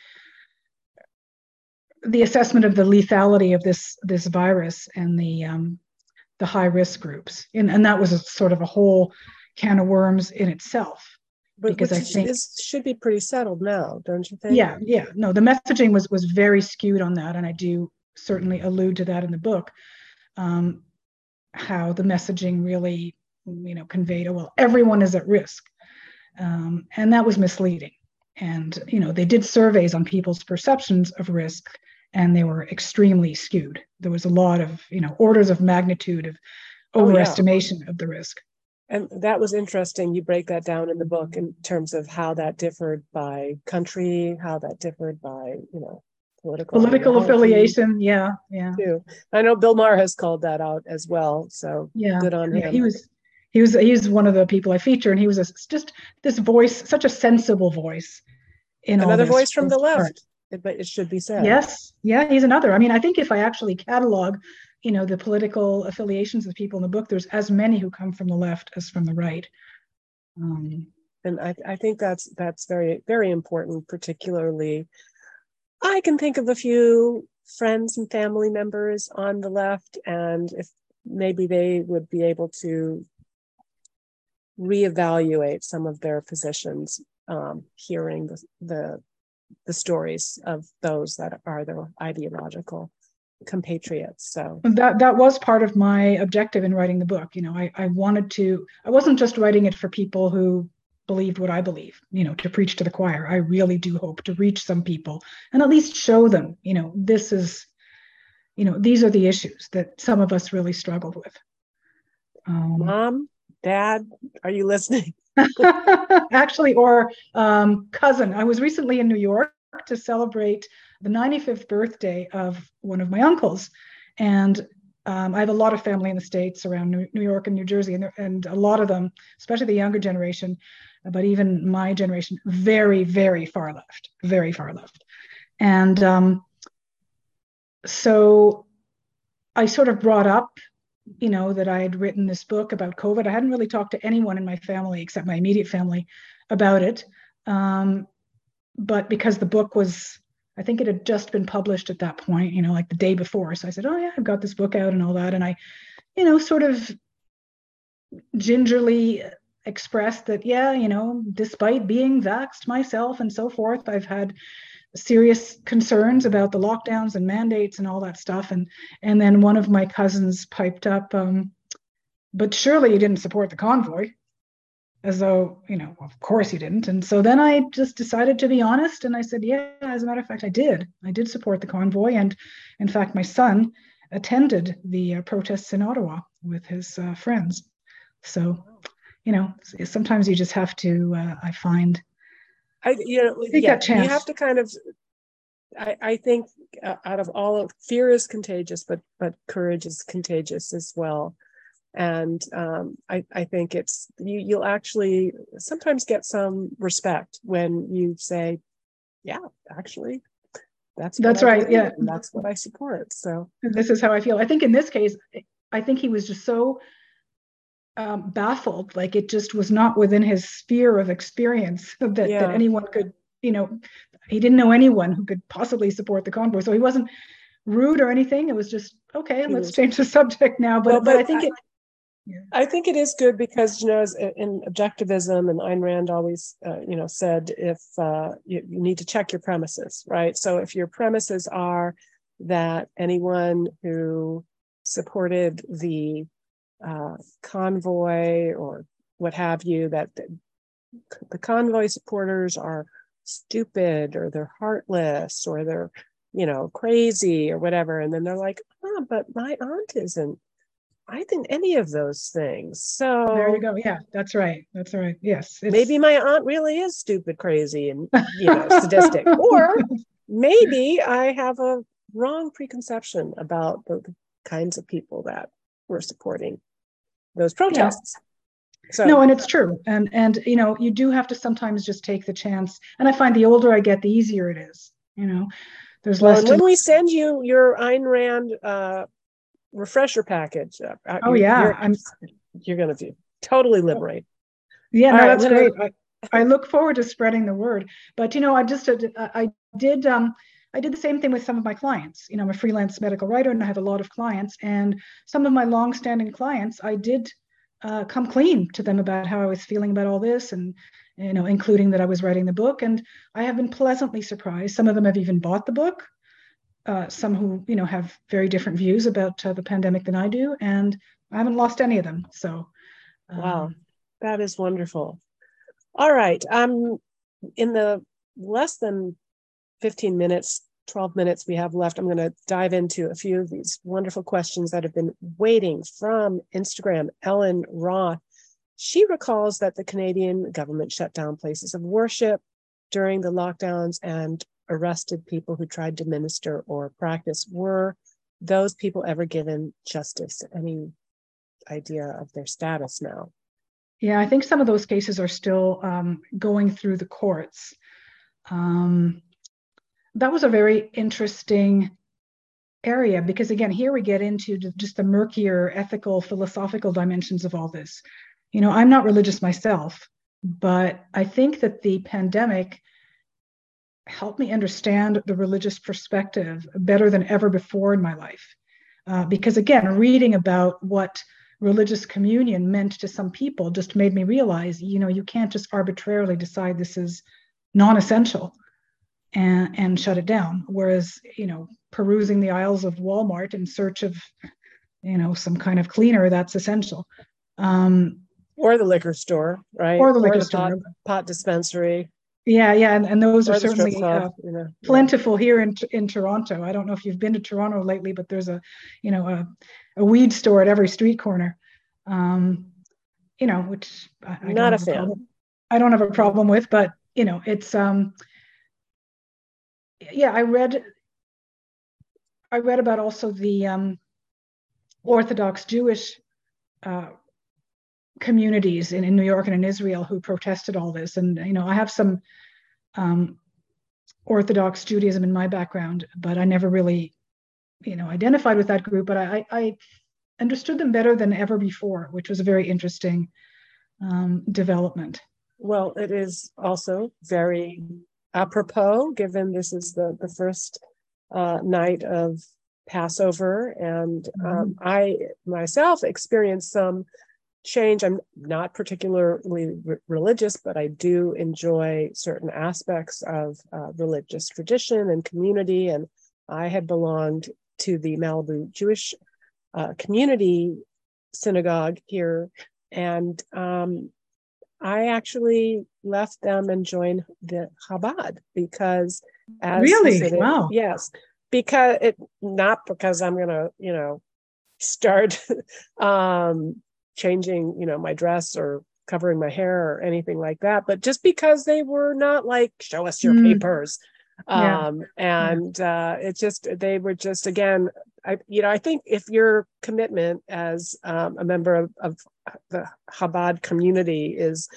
the assessment of the lethality of this this virus and the um, the high risk groups, and and that was a sort of a whole can of worms in itself. But because I think this should be pretty settled now, don't you think? Yeah, yeah. No, the messaging was was very skewed on that, and I do certainly allude to that in the book. Um, how the messaging really you know, conveyed, oh, well, everyone is at risk. Um, and that was misleading. And, you know, they did surveys on people's perceptions of risk and they were extremely skewed. There was a lot of, you know, orders of magnitude of overestimation oh, yeah. of the risk. And that was interesting. You break that down in the book in terms of how that differed by country, how that differed by, you know, political political affiliation. Yeah, yeah. Too. I know Bill Maher has called that out as well. So yeah, good on him. He was he was he's one of the people I feature, and he was a, just this voice, such a sensible voice. In another voice from the left, but it should be said. Yes, yeah, he's another. I mean, I think if I actually catalog, you know, the political affiliations of people in the book, there's as many who come from the left as from the right. Um, and I, I think that's that's very very important, particularly. I can think of a few friends and family members on the left, and if maybe they would be able to reevaluate some of their positions, um, hearing the, the the stories of those that are their ideological compatriots. So that that was part of my objective in writing the book. You know, I, I wanted to I wasn't just writing it for people who believed what I believe, you know, to preach to the choir. I really do hope to reach some people and at least show them, you know, this is, you know, these are the issues that some of us really struggled with. Um, Mom, dad, are you listening? Actually, or um, cousin. I was recently in New York to celebrate the 95th birthday of one of my uncles. And um, I have a lot of family in the States around New, York and New Jersey, and, and a lot of them, especially the younger generation, but even my generation, very, very far left, very far left. And um, so I sort of brought up you know, that I had written this book about COVID. I hadn't really talked to anyone in my family except my immediate family about it. Um, but because the book was, I think it had just been published at that point, you know, like the day before. So I said, Oh, yeah, I've got this book out and all that. And I, you know, sort of gingerly expressed that, yeah, you know, despite being vaxxed myself and so forth, I've had serious concerns about the lockdowns and mandates and all that stuff. And and then one of my cousins piped up, um, but surely you didn't support the convoy, as though you know, of course you didn't. And so then I just decided to be honest, and I said, yeah, as a matter of fact, I did. I did support the convoy, and in fact, my son attended the uh, protests in Ottawa with his uh, friends. So you know, sometimes you just have to. Uh, I find. I you know take yeah, that chance. you have to kind of. I I think uh, out of all of fear is contagious, but but courage is contagious as well and um, I, I think it's you, you'll actually sometimes get some respect when you say yeah actually that's that's right yeah. that's what i support. So this is how i feel. I think in this case i think he was just so um, baffled like it just was not within his sphere of experience that, yeah. that anyone could you know he didn't know anyone who could possibly support the convoy. So he wasn't rude or anything. It was just okay let's change the subject now. But, well, but, but i think it I think it is good because you know, as in objectivism, and Ayn Rand always, uh, you know, said if uh, you, you, need to check your premises, right? So if your premises are that anyone who supported the uh, convoy or what have you, that the, the convoy supporters are stupid or they're heartless or they're, you know, crazy or whatever, and then they're like, oh, but my aunt isn't I think any of those things. So there you go. Yeah, that's right. That's right. Yes. Maybe my aunt really is stupid, crazy, and you know, sadistic. Or maybe I have a wrong preconception about the, the kinds of people that were supporting those protests. Yeah. So no, and it's true. And and you know, you do have to sometimes just take the chance. And I find the older I get, the easier it is. You know, there's well, less. when we send you your Ayn Rand uh, refresher package. Uh, uh, oh yeah, you're, I'm. You're going to be totally liberate. Yeah, no, right, that's great. I, I, look forward to spreading the word. But you know, I just uh, I did um I did the same thing with some of my clients. You know, I'm a freelance medical writer, and I have a lot of clients. And some of my long-standing clients, I did uh, come clean to them about how I was feeling about all this, and you know, including that I was writing the book. And I have been pleasantly surprised. Some of them have even bought the book uh, some who you know have very different views about uh, the pandemic than I do, and I haven't lost any of them. So, um, wow, that is wonderful. All right, um, in the less than fifteen minutes, twelve minutes we have left, I'm going to dive into a few of these wonderful questions that have been waiting from Instagram. Ellen Roth. She recalls that the Canadian government shut down places of worship during the lockdowns and arrested people who tried to minister or practice. Were those people ever given justice? Any idea of their status now? Yeah, I think some of those cases are still um, going through the courts. Um, that was a very interesting area because, again, here we get into just the murkier ethical, philosophical dimensions of all this. You know, I'm not religious myself, but I think that the pandemic helped me understand the religious perspective better than ever before in my life. Uh, because again, reading about what religious communion meant to some people just made me realize, you know, you can't just arbitrarily decide this is non-essential and and shut it down. Whereas, you know, perusing the aisles of Walmart in search of, you know, some kind of cleaner that's essential. Um, or the liquor store, right? Or the liquor or the store, pot, pot dispensary. Yeah, yeah, and, and those are certainly uh, you know, plentiful yeah. here in in Toronto. I don't know if you've been to Toronto lately, but there's a, you know, a, a weed store at every street corner. Um, you know, which I, I not a fan. Problem, I don't have a problem with, but you know, it's um, yeah, I read. I read about also the um, Orthodox Jewish uh, communities in, in New York and in Israel who protested all this. And, you know, I have some um, Orthodox Judaism in my background, but I never really, you know, identified with that group. But I, I understood them better than ever before, which was a very interesting um, development. Well, it is also very apropos, given this is the, the first uh, night of Passover. And um, mm-hmm. I myself experienced some change. I'm not particularly religious, but I do enjoy certain aspects of uh, religious tradition and community. And I had belonged to the Malibu Jewish uh, community synagogue here. And um, I actually left them and joined the Chabad because as really wow yes because it not because I'm gonna you know start um changing, you know, my dress or covering my hair or anything like that, but just because they were not like, show us your mm. papers. Yeah. Um, and uh, it just, they were just, again, I, you know, I think if your commitment as um, a member of, of the Chabad community is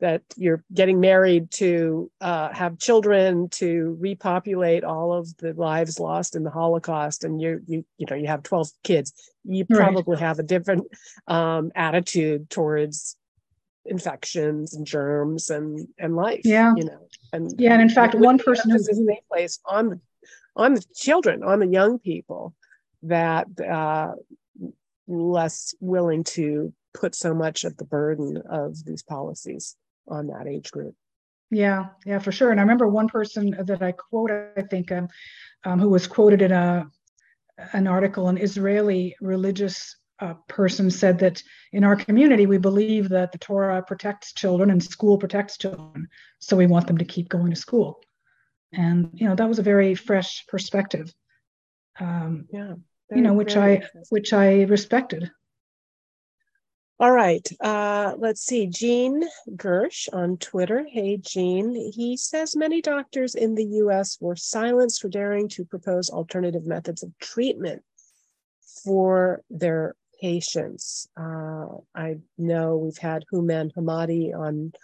that you're getting married to uh, have children to repopulate all of the lives lost in the holocaust and you you you know you have 12 kids. You probably right. have a different um, attitude towards infections and germs and and life yeah. you know and yeah and in fact one person who's in they place on the on the children on the young people that uh, less willing to put so much of the burden of these policies on that age group. Yeah, yeah, for sure. And I remember one person that I quote, I think, um, um, who was quoted in a an article, an Israeli religious uh, person said that in our community we believe that the Torah protects children and school protects children, so we want them to keep going to school. And you know that was a very fresh perspective. Um, yeah, you know, which I which I respected. All right. Uh, let's see. Gene Gersh on Twitter. Hey, Gene. He says many doctors in the US were silenced for daring to propose alternative methods of treatment for their patients. Uh, I know we've had Houman Hemmati on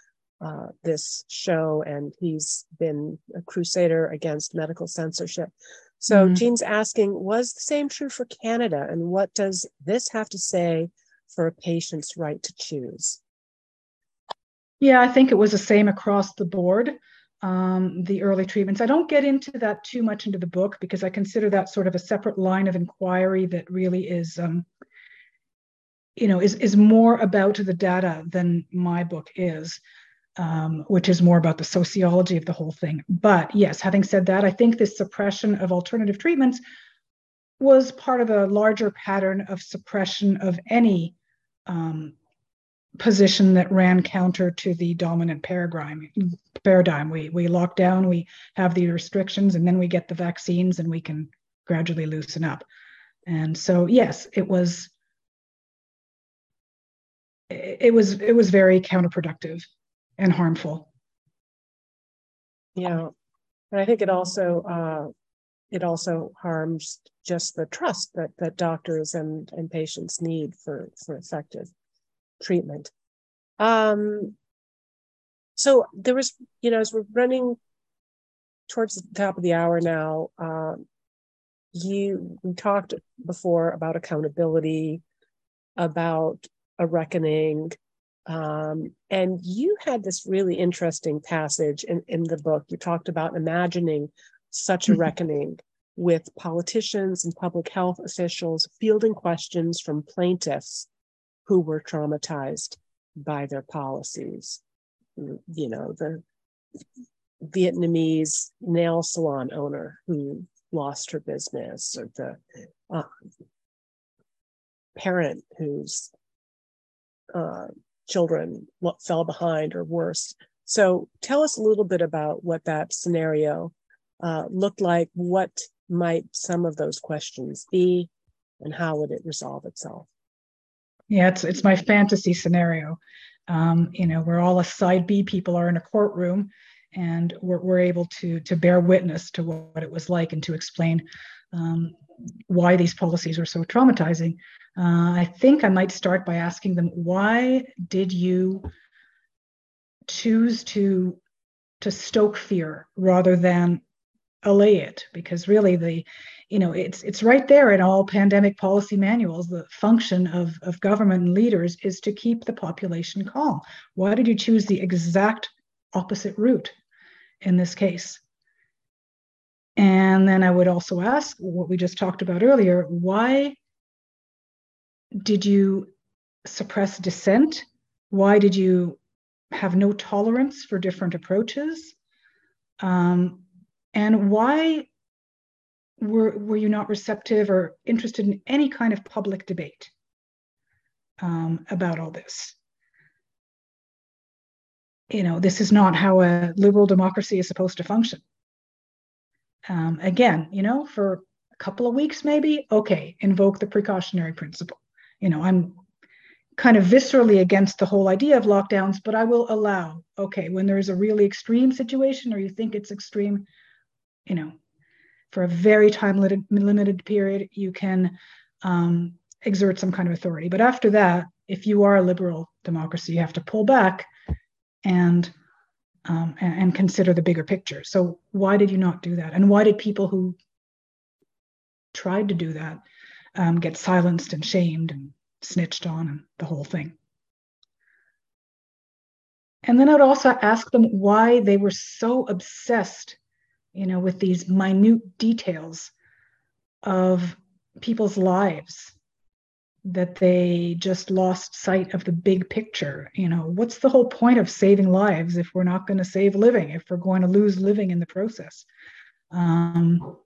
uh, this show, and he's been a crusader against medical censorship. So, mm-hmm. Gene's asking Was the same true for Canada? And what does this have to say? For a patient's right to choose? Yeah, I think it was the same across the board. Um, the early treatments. I don't get into that too much into the book because I consider that sort of a separate line of inquiry that really is, um, you know, is is more about the data than my book is, um, which is more about the sociology of the whole thing. But yes, having said that, I think this suppression of alternative treatments was part of a larger pattern of suppression of any um, position that ran counter to the dominant paradigm. Paradigm. We we lock down, we have the restrictions, and then we get the vaccines, and we can gradually loosen up. And so, yes, it was. It was it was very counterproductive and harmful. Yeah, and I think it also uh, it also harms just the trust that that doctors and and patients need for for effective treatment. Um so there was you know as we're running towards the top of the hour now um you we talked before about accountability about a reckoning um, and you had this really interesting passage in, in the book. You talked about imagining such a mm-hmm. reckoning with politicians and public health officials fielding questions from plaintiffs who were traumatized by their policies. You know, the Vietnamese nail salon owner who lost her business, or the uh, parent whose uh, children fell behind or worse. So, tell us a little bit about what that scenario uh, looked like, what might some of those questions be, and how would it resolve itself? Yeah, it's it's my fantasy scenario. Um, you know, where all the side B people are in a courtroom, and we're, we're able to to bear witness to what it was like and to explain um, why these policies were so traumatizing. Uh, I think I might start by asking them, why did you choose to to stoke fear rather than allay it because really the you know it's it's right there in all pandemic policy manuals the function of of government and leaders is to keep the population calm. Why did you choose the exact opposite route in this case? And then i would also ask what we just talked about earlier why did you suppress dissent? Why did you have no tolerance for different approaches? Um, and why were, were you not receptive or interested in any kind of public debate um, about all this? You know, this is not how a liberal democracy is supposed to function. Um, again, you know, for a couple of weeks, maybe, okay, invoke the precautionary principle. You know, I'm kind of viscerally against the whole idea of lockdowns, but I will allow, okay, when there's a really extreme situation or you think it's extreme, you know, for a very time limited period, you can um, exert some kind of authority. But after that, if you are a liberal democracy, you have to pull back and um, and, and consider the bigger picture. So why did you not do that? And why did people who tried to do that um, get silenced and shamed and snitched on and the whole thing? And then I'd also ask them why they were so obsessed, you know, with these minute details of people's lives that they just lost sight of the big picture. You know, what's the whole point of saving lives if we're not going to save living, if we're going to lose living in the process? Um,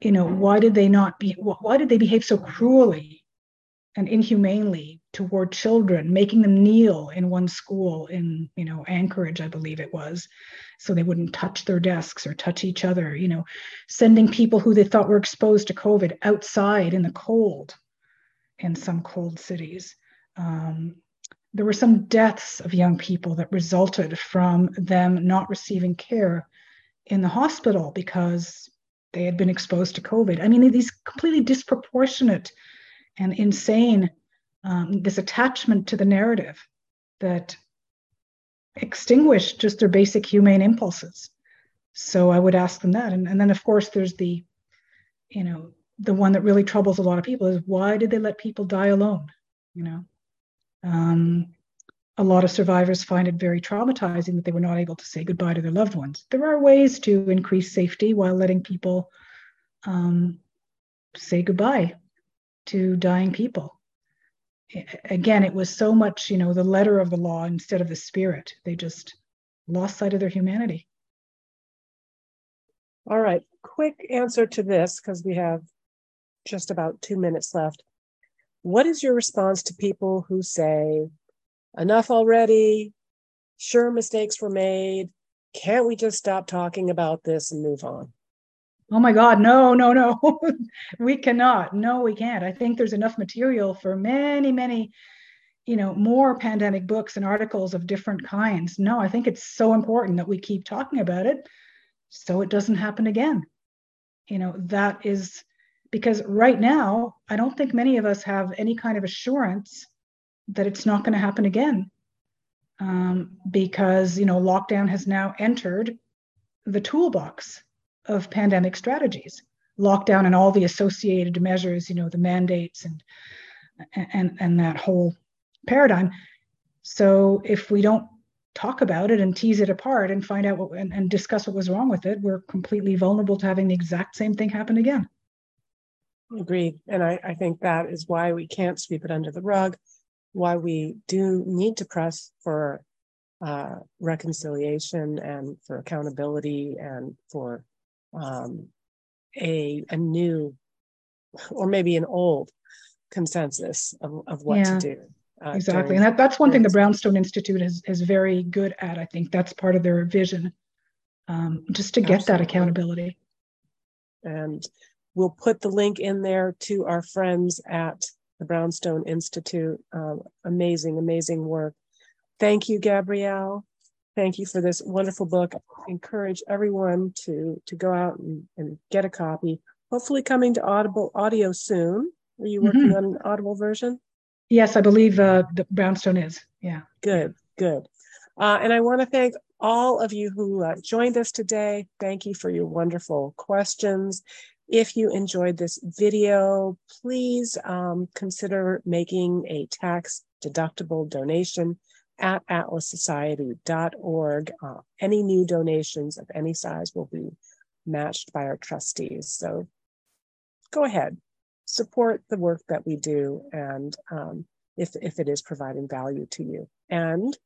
you know, why did they not be, why did they behave so cruelly and inhumanely toward children, making them kneel in one school in, you know, Anchorage, I believe it was, so they wouldn't touch their desks or touch each other, you know, sending people who they thought were exposed to COVID outside in the cold in some cold cities. Um, there were some deaths of young people that resulted from them not receiving care in the hospital because they had been exposed to COVID. I mean, these completely disproportionate and insane um, this attachment to the narrative that extinguished just their basic humane impulses. So I would ask them that. And, and then, of course, there's the, you know, the one that really troubles a lot of people is why did they let people die alone? You know, um, a lot of survivors find it very traumatizing that they were not able to say goodbye to their loved ones. There are ways to increase safety while letting people um, say goodbye to dying people. Again, it was so much, you know, the letter of the law instead of the spirit. They just lost sight of their humanity. All right, quick answer to this because we have just about two minutes left. What is your response to people who say, enough already? Sure, mistakes were made. Can't we just stop talking about this and move on? Oh my god no no no. We cannot. No we can't. I think there's enough material for many many you know more pandemic books and articles of different kinds. No i think it's so important that we keep talking about it so it doesn't happen again. You know that is because right now i don't think many of us have any kind of assurance that it's not going to happen again um, because you know lockdown has now entered the toolbox of pandemic strategies lockdown and all the associated measures you know the mandates and and and that whole paradigm. So if we don't talk about it and tease it apart and find out what and, and discuss what was wrong with it we're completely vulnerable to having the exact same thing happen again. Agreed. And I, I think that is why we can't sweep it under the rug why we do need to press for uh, reconciliation and for accountability and for um, a a new or maybe an old consensus of, of what yeah, to do. Uh, exactly. And that, that's one thing the Brownstone Institute is, is very good at. I think that's part of their vision, um, just to get Absolutely. that accountability. And we'll put the link in there to our friends at the Brownstone Institute. Um, amazing, amazing work. Thank you, Gabrielle thank you for this wonderful book. I encourage everyone to to go out and, and get a copy. Hopefully, coming to Audible audio soon. Are you working mm-hmm. on an Audible version? Yes, I believe uh, the Brownstone is. Yeah. Good, good. Uh, and I want to thank all of you who uh, joined us today. Thank you for your wonderful questions. If you enjoyed this video, please um, consider making a tax deductible donation at atlassociety.org. Uh, any new donations of any size will be matched by our trustees. So go ahead, support the work that we do, and um, if, if it is providing value to you. And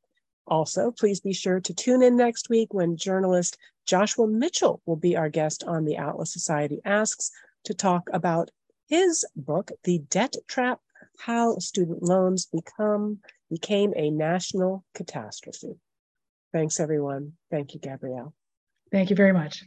also, please be sure to tune in next week when journalist Joshua Mitchell will be our guest on the Atlas Society Asks to talk about his book, The Debt Trap How Student Loans Become became a national catastrophe. Thanks, everyone. Thank you, Gabrielle. Thank you very much.